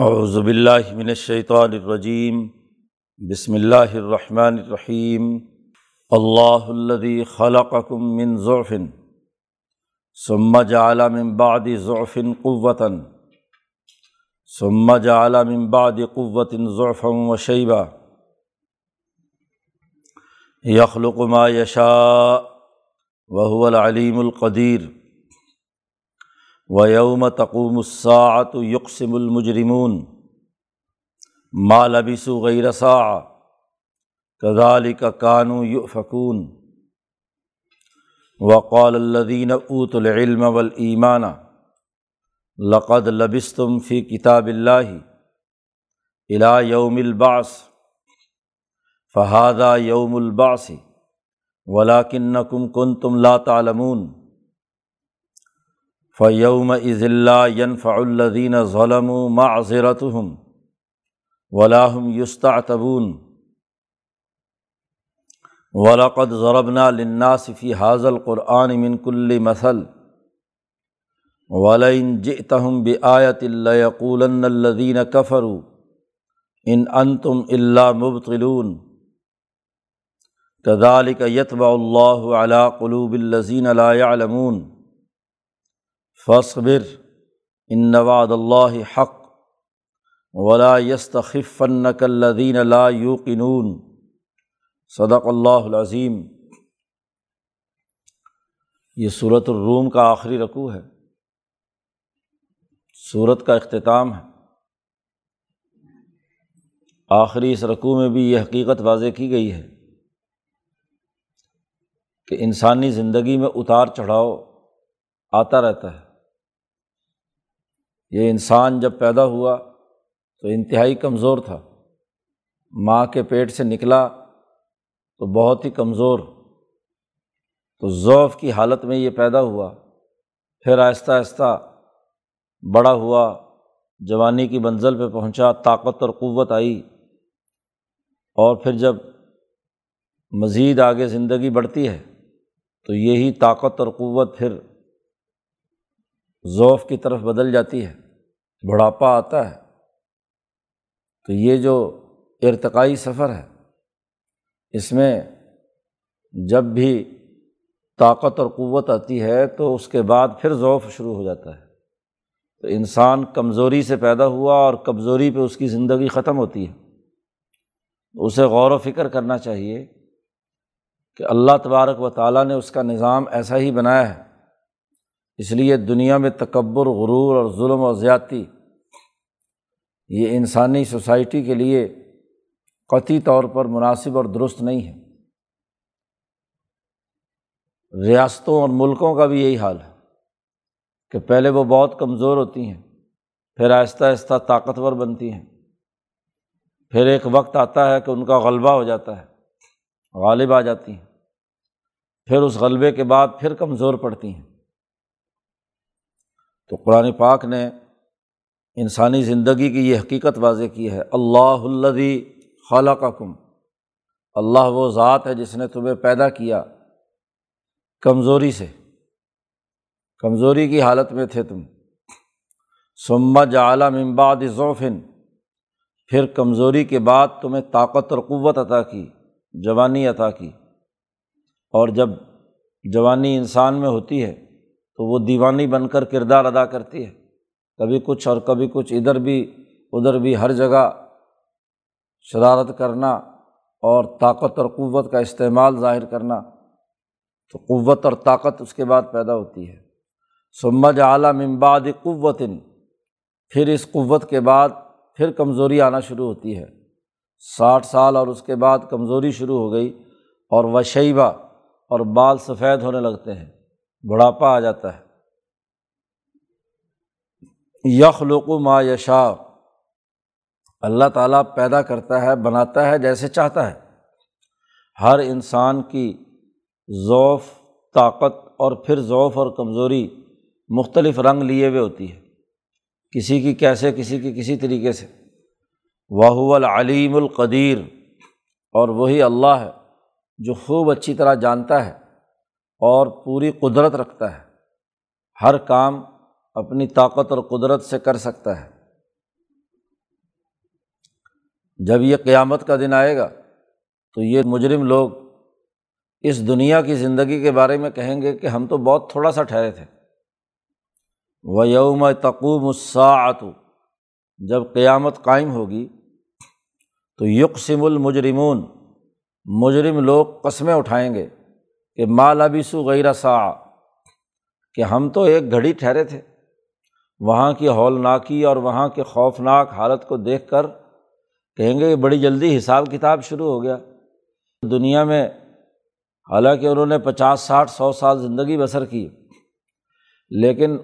اعوذ باللہ من الشیطان الرجیم، بسم اللہ الرحمن الرحیم، اللہ الذي خلقكم من ضعف، ثم جعل من بعد ضعف قوة، ثم جعل من بعد قوة ضعفا وشيبا يخلق ما يشاء وهو العليم القدير ويوم تقوم الساعة يقسم المجرمون ما لبثوا غير ساعة كذلك كانوا وقال الذين اوت العلم والایمان لقد لبستم فی کتاب اللہ الى یوم البعث فہذا یوم البعث ولاکنکم کنتم لا تعلمون فیوم اذ اللہ ينفع الذین ظلموا معذرتهم ولا هم يستعتبون ولاقد ضربنا لناس فی حاضل قرآن من کل مثل ولئن جئتهم بآیت لیقولن الذین کفروا ان انتم الا مبطلون. كذلك يتبع الله على قلوب الذين لا يعلمون فاصبر ان وعد الله حق، ولا يستخفنك الذين لا يوقنون. صدق اللہ العظیم یہ صورت الروم کا آخری رقوع ہے۔ صورت کا اختتام ہے۔ آخری اس رقوع میں بھی یہ حقیقت واضح کی گئی ہے کہ انسانی زندگی میں اتار چڑھاؤ آتا رہتا ہے۔ یہ انسان جب پیدا ہوا تو انتہائی کمزور تھا۔ ماں کے پیٹ سے نکلا تو بہت ہی کمزور۔ تو ضعف کی حالت میں یہ پیدا ہوا۔ پھر آہستہ آہستہ بڑا ہوا۔ جوانی کی منزل پہ پہنچا، طاقت اور قوت آئی۔ اور پھر جب مزید آگے زندگی بڑھتی ہے تو یہی طاقت اور قوت پھر ذوف کی طرف بدل جاتی ہے۔ بڑھاپا آتا ہے، تو یہ جو ارتقائی سفر ہے، اس میں جب بھی طاقت اور قوت آتی ہے، تو اس کے بعد پھر ذوف شروع ہو جاتا ہے۔ تو انسان کمزوری سے پیدا ہوا اور کمزوری پہ اس کی زندگی ختم ہوتی ہے۔ اسے غور و فکر کرنا چاہیے کہ اللہ تبارک و تعالیٰ نے اس کا نظام ایسا ہی بنایا ہے۔ اس لیے دنیا میں تکبر، غرور اور ظلم و زیادتی، یہ انسانی سوسائٹی کے لیے قطعی طور پر مناسب اور درست نہیں ہے۔ ریاستوں اور ملکوں کا بھی یہی حال ہے کہ پہلے وہ بہت کمزور ہوتی ہیں، پھر آہستہ آہستہ طاقتور بنتی ہیں۔ پھر ایک وقت آتا ہے کہ ان کا غلبہ ہو جاتا ہے، غالب آ جاتی ہیں۔ پھر اس غلبے کے بعد پھر کمزور پڑتی ہیں۔ تو قرآن پاک نے انسانی زندگی کی یہ حقیقت واضح کی ہے، اللہ الدی خالہ کا کم اللہ وہ ذات ہے جس نے تمہیں پیدا کیا کمزوری سے۔ کمزوری کی حالت میں تھے تم۔ سمج اعلیٰ ممباد ذوفن پھر کمزوری کے بعد تمہیں طاقت اور قوت عطا کی، جوانی عطا کی۔ اور جب جوانی انسان میں ہوتی ہے تو وہ دیوانی بن کر کردار ادا کرتی ہے۔ کبھی کچھ اور کبھی کچھ ادھر بھی ادھر بھی ہر جگہ شرارت کرنا اور طاقت اور قوت کا استعمال ظاہر کرنا، تو قوت اور طاقت اس کے بعد پیدا ہوتی ہے۔ سمج اعلیٰ ممباد قوت، پھر اس قوت کے بعد پھر کمزوری آنا شروع ہوتی ہے۔ ساٹھ سال اور اس کے بعد کمزوری شروع ہو گئی اور وشیبہ اور بال سفید ہونے لگتے ہیں۔ بڑھاپا آ جاتا ہے۔ یخلق ما یشا اللہ تعالیٰ پیدا کرتا ہے، بناتا ہے جیسے چاہتا ہے۔ ہر انسان کی ذوف طاقت اور پھر ذوف اور کمزوری مختلف رنگ لیے ہوئے ہوتی ہے۔ کسی کی کیسے، کسی کی کسی طریقے سے۔ واہ العلیم القدیر اور وہی اللہ ہے جو خوب اچھی طرح جانتا ہے۔ اور پوری قدرت رکھتا ہے۔ ہر کام اپنی طاقت اور قدرت سے کر سکتا ہے۔ جب یہ قیامت کا دن آئے گا تو یہ مجرم لوگ اس دنیا کی زندگی کے بارے میں کہیں گے کہ ہم تو بہت تھوڑا سا ٹھہرے تھے۔ وہ یوم تقوم الساعت جب قیامت قائم ہوگی تو یقسم المجرمون، مجرم لوگ قسمیں اٹھائیں گے۔ کہ مال ابیسو غیر سا کہ ہم تو ایک گھڑی ٹھہرے تھے۔ وہاں کی ہولناکی اور وہاں کے خوفناک حالت کو دیکھ کر کہیں گے کہ بڑی جلدی حساب کتاب شروع ہو گیا۔ دنیا میں حالانکہ انہوں نے پچاس، ساٹھ، سو سال زندگی بسر کی، لیکن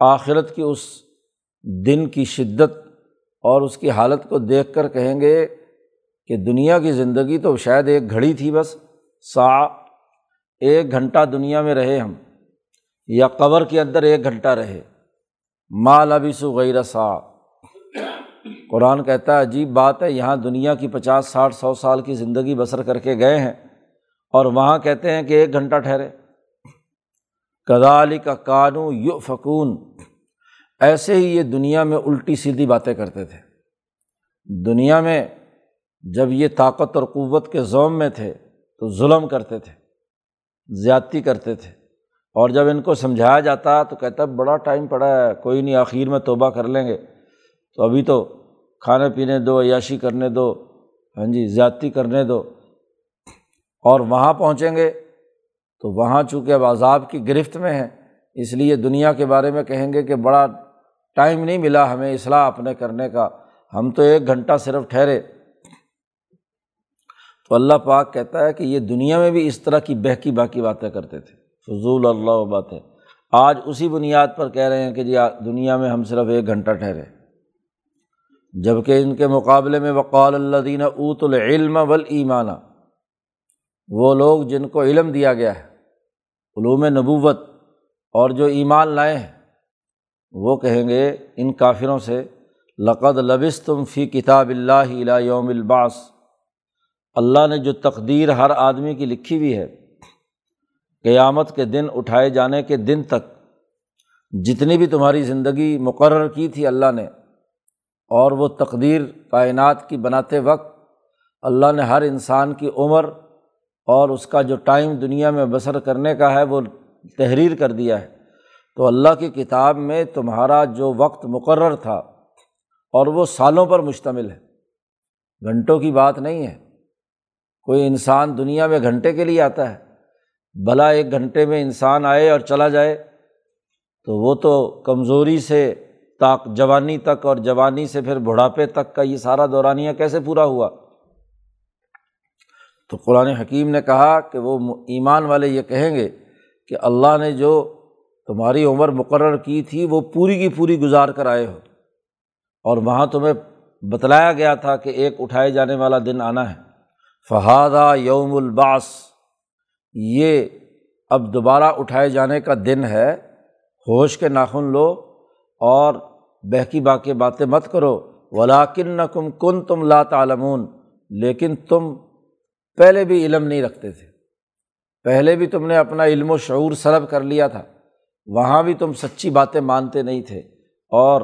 آخرت کی اس دن کی شدت اور اس کی حالت کو دیکھ کر کہیں گے کہ دنیا کی زندگی تو شاید ایک گھڑی تھی بس سا ایک گھنٹہ دنیا میں رہے ہم، یا قبر کے اندر ایک گھنٹہ رہے۔ مال ابھی سو غیر سا قرآن کہتا ہے، عجیب بات ہے، یہاں دنیا کی پچاس، ساٹھ، سو سال کی زندگی بسر کر کے گئے ہیں اور وہاں کہتے ہیں کہ ایک گھنٹہ ٹھہرے۔ کدالی کا کانو یو فکون ایسے ہی یہ دنیا میں الٹی سیدھی باتیں کرتے تھے۔ دنیا میں جب یہ طاقت اور قوت کے زوم میں تھے تو ظلم کرتے تھے۔ زیادتی کرتے تھے۔ اور جب ان کو سمجھایا جاتا تو کہتا بڑا ٹائم پڑا ہے، کوئی نہیں، آخر میں توبہ کر لیں گے۔ تو ابھی تو کھانے پینے دو، عیاشی کرنے دو ہاں جی زیادتی کرنے دو۔ اور وہاں پہنچیں گے تو وہاں چونکہ اب عذاب کی گرفت میں ہیں، اس لیے دنیا کے بارے میں کہیں گے کہ بڑا ٹائم نہیں ملا ہمیں اصلاح اپنے کرنے کا۔ ہم تو ایک گھنٹہ صرف ٹھہرے۔ تو اللہ پاک کہتا ہے کہ یہ دنیا میں بھی اس طرح کی بہکی باقی باتیں کرتے تھے۔ فضول اللہ باتیں۔ آج اسی بنیاد پر کہہ رہے ہیں کہ جی دنیا میں ہم صرف ایک گھنٹہ ٹھہرے۔ جبکہ ان کے مقابلے میں وقال اللہ دینہ اوت العلم ول ایمانہ وہ لوگ جن کو علم دیا گیا ہے، علوم نبوت اور جو ایمان لائے ہیں، وہ کہیں گے، ان کافروں سے، لقد لبس تم فی کتاب اللہ یوم الباس اللہ نے جو تقدیر ہر آدمی کی لکھی ہوئی ہے، قیامت کے دن، اٹھائے جانے کے دن تک، جتنی بھی تمہاری زندگی مقرر کی تھی اللہ نے، اور وہ تقدیر کائنات کی بناتے وقت اللہ نے ہر انسان کی عمر اور اس کا جو ٹائم دنیا میں بسر کرنے کا ہے، وہ تحریر کر دیا ہے۔ تو اللہ کی کتاب میں تمہارا جو وقت مقرر تھا، اور وہ سالوں پر مشتمل ہے۔ گھنٹوں کی بات نہیں ہے۔ کوئی انسان دنیا میں گھنٹے کے لیے آتا ہے۔ بھلا ایک گھنٹے میں انسان آئے اور چلا جائے، تو وہ تو کمزوری سے تاک جوانی تک اور جوانی سے پھر بڑھاپے تک کا یہ سارا دورانیہ کیسے پورا ہوا؟ تو قرآن حکیم نے کہا کہ وہ ایمان والے یہ کہیں گے کہ اللہ نے جو تمہاری عمر مقرر کی تھی، وہ پوری کی پوری گزار کر آئے ہو۔ اور وہاں تمہیں بتلایا گیا تھا کہ ایک اٹھائے جانے والا دن آنا ہے۔ فہادہ یوم الباس یہ اب دوبارہ اٹھائے جانے کا دن ہے۔ ہوش کے ناخن لو اور بہکی باقی باتیں مت کرو۔ ولاکن نہ کم کن تم لا تعلمون۔ لیکن تم پہلے بھی علم نہیں رکھتے تھے۔ پہلے بھی تم نے اپنا علم و شعور سرب کر لیا تھا۔ وہاں بھی تم سچی باتیں مانتے نہیں تھے۔ اور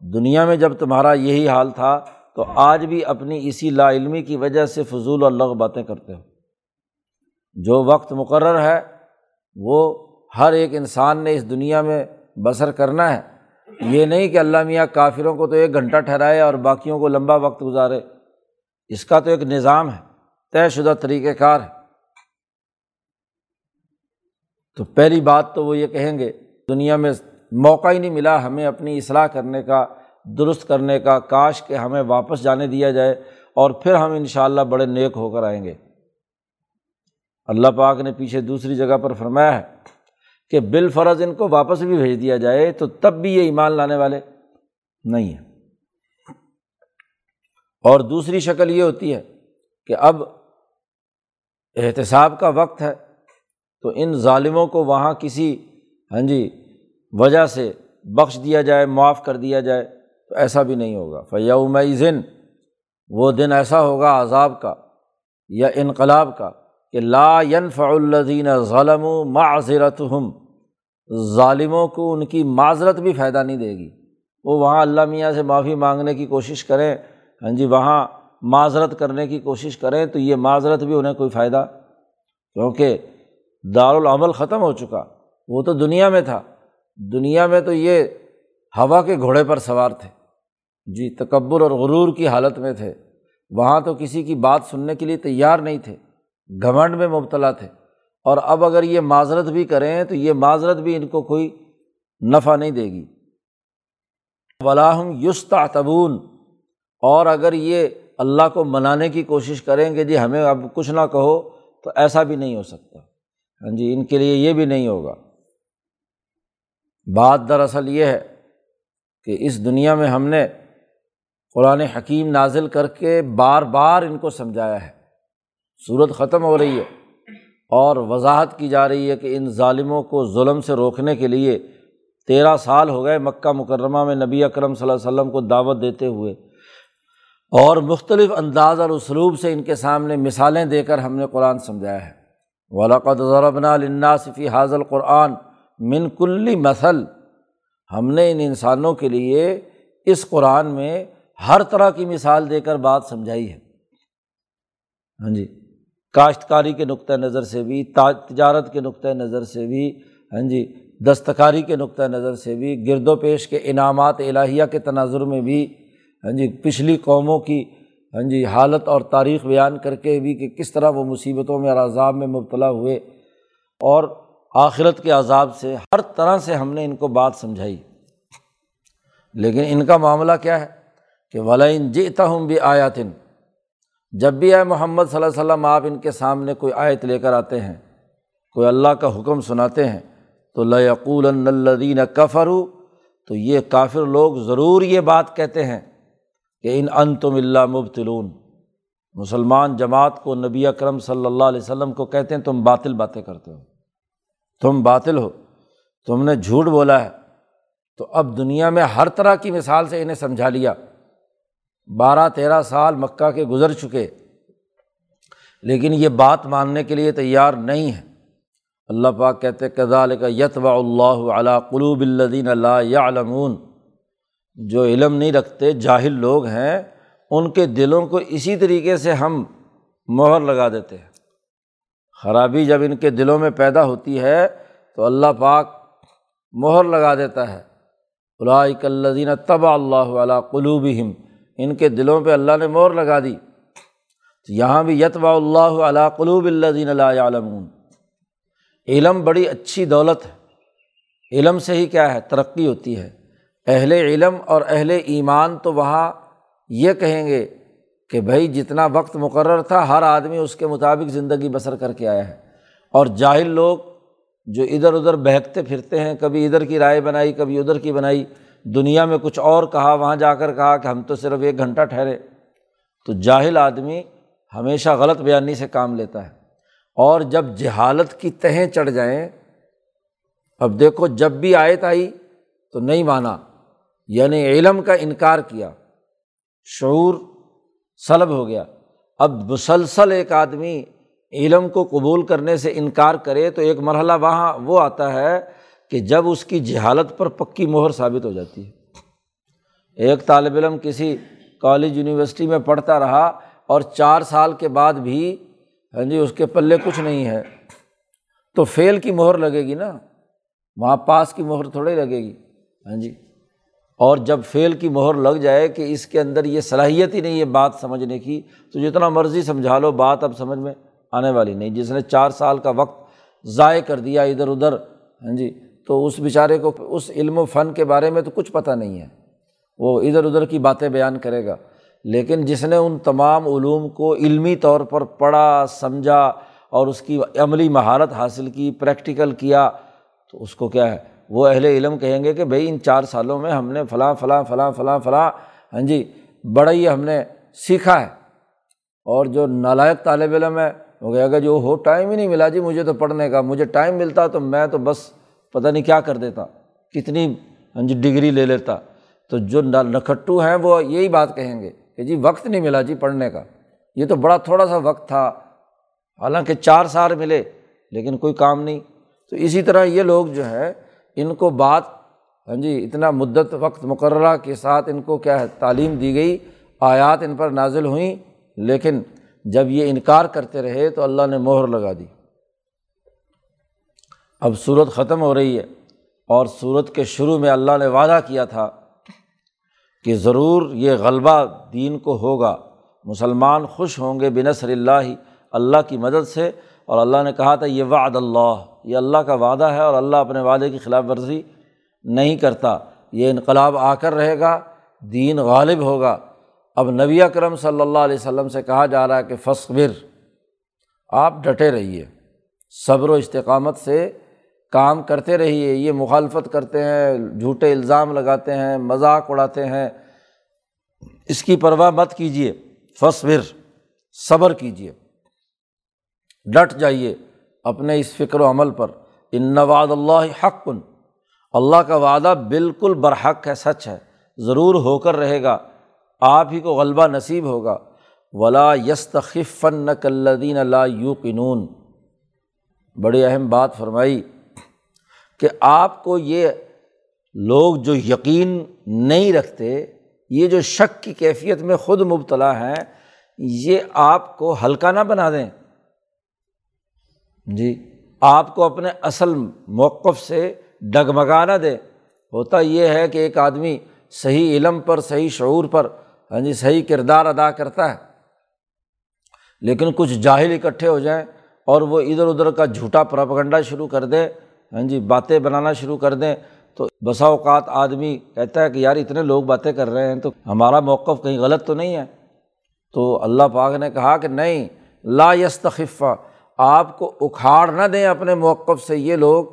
دنیا میں جب تمہارا یہی حال تھا تو آج بھی اپنی اسی لا علمی کی وجہ سے فضول اور لغ باتیں کرتے ہو۔ جو وقت مقرر ہے، وہ ہر ایک انسان نے اس دنیا میں بسر کرنا ہے۔ یہ نہیں کہ اللہ میاں کافروں کو تو ایک گھنٹہ ٹھہرائے اور باقیوں کو لمبا وقت گزارے۔ اس کا تو ایک نظام ہے، طے شدہ طریقۂ کار ہے۔ تو پہلی بات تو وہ یہ کہیں گے، دنیا میں موقع ہی نہیں ملا ہمیں اپنی اصلاح کرنے کا۔ درست کرنے کا کاش کہ ہمیں واپس جانے دیا جائے اور پھر ہم ان شاء اللہ بڑے نیک ہو کر آئیں گے۔ اللہ پاک نے پیچھے دوسری جگہ پر فرمایا ہے کہ بال فرض ان کو واپس بھی بھیج دیا جائے تو تب بھی یہ ایمان لانے والے نہیں ہیں۔ اور دوسری شکل یہ ہوتی ہے کہ اب احتساب کا وقت ہے تو ان ظالموں کو وہاں کسی ہاں جی وجہ سے بخش دیا جائے، معاف کر دیا جائے۔ ایسا بھی نہیں ہوگا۔ فیاؤم ذن وہ دن ایسا ہوگا عذاب کا یا انقلاب کا کہ لا الدین ظلم و معذرت ہم ظالموں کو ان کی معذرت بھی فائدہ نہیں دے گی۔ وہ وہاں اللہ میاں سے معافی مانگنے کی کوشش کریں۔ ہاں جی وہاں معذرت کرنے کی کوشش کریں تو یہ معذرت بھی انہیں کوئی فائدہ۔ کیونکہ دارالعمل ختم ہو چکا۔ وہ تو دنیا میں تھا۔ دنیا میں تو یہ ہوا کے گھوڑے پر سوار تھے۔ جی تکبر اور غرور کی حالت میں تھے۔ وہاں تو کسی کی بات سننے کے لیے تیار نہیں تھے۔ گھمنڈ میں مبتلا تھے۔ اور اب اگر یہ معذرت بھی کریں تو یہ معذرت بھی ان کو کوئی نفع نہیں دے گی۔ ولاحم یستا تبون اور اگر یہ اللہ کو منانے کی کوشش کریں کہ جی ہمیں اب کچھ نہ کہو، تو ایسا بھی نہیں ہو سکتا۔ ہاں جی ان کے لیے یہ بھی نہیں ہوگا۔ بات دراصل یہ ہے کہ اس دنیا میں ہم نے قرآن حکیم نازل کر کے بار بار ان کو سمجھایا ہے۔ صورت ختم ہو رہی ہے اور وضاحت کی جا رہی ہے کہ ان ظالموں کو ظلم سے روکنے کے لیے تیرہ سال ہو گئے مکہ مکرمہ میں نبی اکرم صلی اللہ علیہ وسلم کو دعوت دیتے ہوئے۔ اور مختلف انداز اور اسلوب سے ان کے سامنے مثالیں دے کر ہم نے قرآن سمجھایا ہے۔ ولاقد ضربنا صفی حاضل قرآن من کلی مثل۔ ہم نے ان انسانوں کے لیے اس قرآن میں ہر طرح کی مثال دے کر بات سمجھائی ہے۔ ہاں جی۔ کاشتکاری کے نقطۂ نظر سے بھی تجارت کے نقطۂ نظر سے بھی ہاں جی دستکاری کے نقطۂ نظر سے بھی، گرد و پیش کے انعامات الہیہ کے تناظر میں بھی ہاں جی پچھلی قوموں کی ہاں جی حالت اور تاریخ بیان کر کے بھی کہ کس طرح وہ مصیبتوں میں اور عذاب میں مبتلا ہوئے۔ اور آخرت کے عذاب سے، ہر طرح سے ہم نے ان کو بات سمجھائی۔ لیکن ان کا معاملہ کیا ہے؟ کہ ولین جیتا ہوں بھی آیاتن جب بھی آئے محمد صلی اللہ علیہ وسلم، آپ ان کے سامنے کوئی آیت لے کر آتے ہیں، کوئی اللہ کا حکم سناتے ہیں، تو لقول الدین کفرو تو یہ کافر لوگ ضرور یہ بات کہتے ہیں کہ ان ان تم اللہ مبتلون۔ مسلمان جماعت کو نبی اکرم صلی اللہ علیہ وسلم کو کہتے ہیں، تم باطل باتیں کرتے ہو۔ تم باطل ہو، تم نے جھوٹ بولا ہے۔ تو اب دنیا میں ہر طرح کی مثال سے انہیں سمجھا لیا۔ بارہ تیرہ سال مکہ کے گزر چکے۔ لیکن یہ بات ماننے کے لیے تیار نہیں ہے۔ اللہ پاک کہتے کدال کا یت اللہ علیہ قلوب الدین اللہ یا علمون جو علم نہیں رکھتے، جاہل لوگ ہیں، ان کے دلوں کو اسی طریقے سے ہم مہر لگا دیتے ہیں۔ خرابی جب ان کے دلوں میں پیدا ہوتی ہے، تو اللہ پاک مہر لگا دیتا ہے۔ الائک الدین طب اللہ علیہ قلوب ان کے دلوں پہ اللہ نے مور لگا دی۔ تو یہاں بھی یتبا اللہ علیہ قلوب اللہ دین اللہ علمون علم بڑی اچھی دولت ہے۔ علم سے ہی کیا ہے؟ ترقی ہوتی ہے۔ اہل علم اور اہل ایمان تو وہاں یہ کہیں گے کہ بھائی جتنا وقت مقرر تھا، ہر آدمی اس کے مطابق زندگی بسر کر کے آیا ہے۔ اور جاہل لوگ جو ادھر ادھر بہکتے پھرتے ہیں، کبھی ادھر کی رائے بنائی، کبھی ادھر کی بنائی دنیا میں کچھ اور کہا، وہاں جا کر کہا کہ ہم تو صرف ایک گھنٹہ ٹھہرے۔ تو جاہل آدمی ہمیشہ غلط بیانی سے کام لیتا ہے۔ اور جب جہالت کی تہیں چڑھ جائیں، اب دیکھو جب بھی آیت آئی تو نہیں مانا یعنی علم کا انکار کیا۔ شعور سلب ہو گیا۔ اب مسلسل ایک آدمی علم کو قبول کرنے سے انکار کرے تو ایک مرحلہ وہاں وہ آتا ہے کہ جب اس کی جہالت پر پکی مہر ثابت ہو جاتی ہے۔ ایک طالب علم کسی کالج یونیورسٹی میں پڑھتا رہا اور چار سال کے بعد بھی ہاں جی اس کے پلے کچھ نہیں ہے۔ تو فیل کی مہر لگے گی نا۔ وہاں پاس کی مہر تھوڑی لگے گی۔ ہاں جی۔ اور جب فیل کی مہر لگ جائے کہ اس کے اندر یہ صلاحیت ہی نہیں ہے بات سمجھنے کی، تو جتنا مرضی سمجھا لو، بات اب سمجھ میں آنے والی نہیں۔ جس نے چار سال کا وقت ضائع کر دیا ادھر ادھر ہاں جی تو اس بیچارے کو اس علم و فن کے بارے میں تو کچھ پتہ نہیں ہے۔ وہ ادھر ادھر کی باتیں بیان کرے گا۔ لیکن جس نے ان تمام علوم کو علمی طور پر پڑھا، سمجھا اور اس کی عملی مہارت حاصل کی، پریکٹیکل کیا، تو اس کو کیا ہے؟ وہ اہل علم کہیں گے کہ بھائی ان چار سالوں میں ہم نے فلاں فلاں فلاں فلاں فلاں ہاں جی بڑا ہی ہم نے سیکھا ہے۔ اور جو نالائق طالب علم ہے، وہ کہے گا جو ہو، ٹائم ہی نہیں ملا جی مجھے تو پڑھنے کا، مجھے ٹائم ملتا تو میں تو بس پتہ نہیں کیا کر دیتا، کتنی ہاں جی ڈگری لے لیتا۔ تو جو نکھٹو ہیں وہ یہی بات کہیں گے کہ جی وقت نہیں ملا جی پڑھنے کا۔ یہ تو بڑا تھوڑا سا وقت تھا۔ حالانکہ چار سال ملے، لیکن کوئی کام نہیں۔ تو اسی طرح یہ لوگ جو ہے ان کو بات ہاں جی اتنا مدت وقت مقررہ کے ساتھ ان کو کیا ہے، تعلیم دی گئی۔ آیات ان پر نازل ہوئیں، لیکن جب یہ انکار کرتے رہے تو اللہ نے مہر لگا دی۔ اب صورت ختم ہو رہی ہے اور صورت کے شروع میں اللہ نے وعدہ کیا تھا کہ ضرور یہ غلبہ دین کو ہوگا۔ مسلمان خوش ہوں گے بنصر اللہ اللہ کی مدد سے۔ اور اللہ نے کہا تھا، یہ وعد اللہ، یہ اللہ کا وعدہ ہے اور اللہ اپنے وعدے کی خلاف ورزی نہیں کرتا۔ یہ انقلاب آ کر رہے گا، دین غالب ہوگا۔ اب نبی اکرم صلی اللہ علیہ وسلم سے کہا جا رہا ہے کہ فصبر آپ ڈٹے رہیے۔ صبر و استقامت سے کام کرتے رہیے، یہ مخالفت کرتے ہیں، جھوٹے الزام لگاتے ہیں، مذاق اڑاتے ہیں۔ اس کی پرواہ مت کیجیے فصبر صبر کیجیے ڈٹ جائیے اپنے اس فکر و عمل پر۔ ان نواد اللہ حق۔ اللہ کا وعدہ بالکل برحق ہے، سچ ہے۔ ضرور ہو کر رہے گا۔ آپ ہی کو غلبہ نصیب ہوگا۔ ولا یستخفن کلدین اللہ یو قنون بڑی اہم بات فرمائی۔ کہ آپ کو یہ لوگ جو یقین نہیں رکھتے، یہ جو شک کی کیفیت میں خود مبتلا ہیں، یہ آپ کو ہلکا نہ بنا دیں۔ جی آپ کو اپنے اصل موقف سے ڈگمگا نہ دے ہوتا یہ ہے کہ ایک آدمی صحیح علم پر، صحیح شعور پر ہاں جی صحیح کردار ادا کرتا ہے، لیکن کچھ جاہل اکٹھے ہو جائیں اور وہ ادھر ادھر کا جھوٹا پراپگنڈا شروع کر دے ہاں جی باتیں بنانا شروع کر دیں تو بسا اوقات آدمی کہتا ہے کہ یار اتنے لوگ باتیں کر رہے ہیں تو ہمارا موقف کہیں غلط تو نہیں ہے؟ تو اللہ پاک نے کہا کہ نہیں، لا یستخفہ آپ کو اکھاڑ نہ دیں اپنے موقف سے یہ لوگ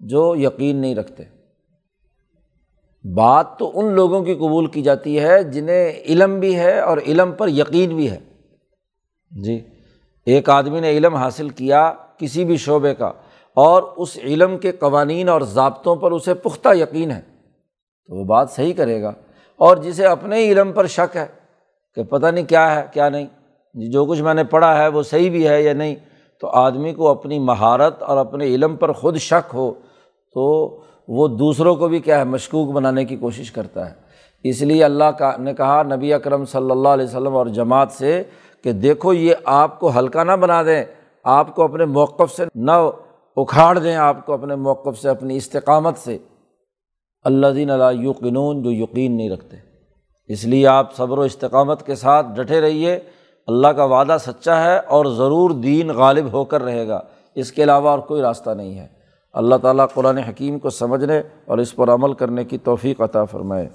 جو یقین نہیں رکھتے۔ بات تو ان لوگوں کی قبول کی جاتی ہے جنہیں علم بھی ہے اور علم پر یقین بھی ہے۔ جی ایک آدمی نے علم حاصل کیا کسی بھی شعبے کا اور اس علم کے قوانین اور ضابطوں پر اسے پختہ یقین ہے۔ تو وہ بات صحیح کرے گا۔ اور جسے اپنے علم پر شک ہے کہ پتہ نہیں کیا ہے، کیا نہیں، جو کچھ میں نے پڑھا ہے وہ صحیح بھی ہے یا نہیں، تو آدمی کو اپنی مہارت اور اپنے علم پر خود شک ہو تو وہ دوسروں کو بھی کیا ہے، مشکوک بنانے کی کوشش کرتا ہے۔ اس لیے اللہ کا، نے کہا، نبی اکرم صلی اللہ علیہ وسلم اور جماعت سے کہ دیکھو، یہ آپ کو ہلکا نہ بنا دیں، آپ کو اپنے موقف سے نہ اکھاڑ دیں آپ کو اپنے موقف سے، اپنی استقامت سے۔ اللہ دین اللہ یقینون جو یقین نہیں رکھتے۔ اس لیے آپ صبر و استقامت کے ساتھ ڈٹے رہیے۔ اللہ کا وعدہ سچا ہے اور ضرور دین غالب ہو کر رہے گا۔ اس کے علاوہ اور کوئی راستہ نہیں ہے۔ اللہ تعالیٰ قرآن حکیم کو سمجھنے اور اس پر عمل کرنے کی توفیق عطا فرمائے۔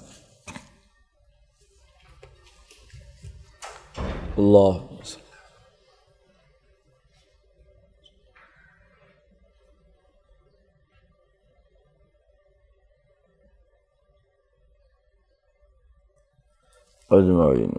اللہ اجمعین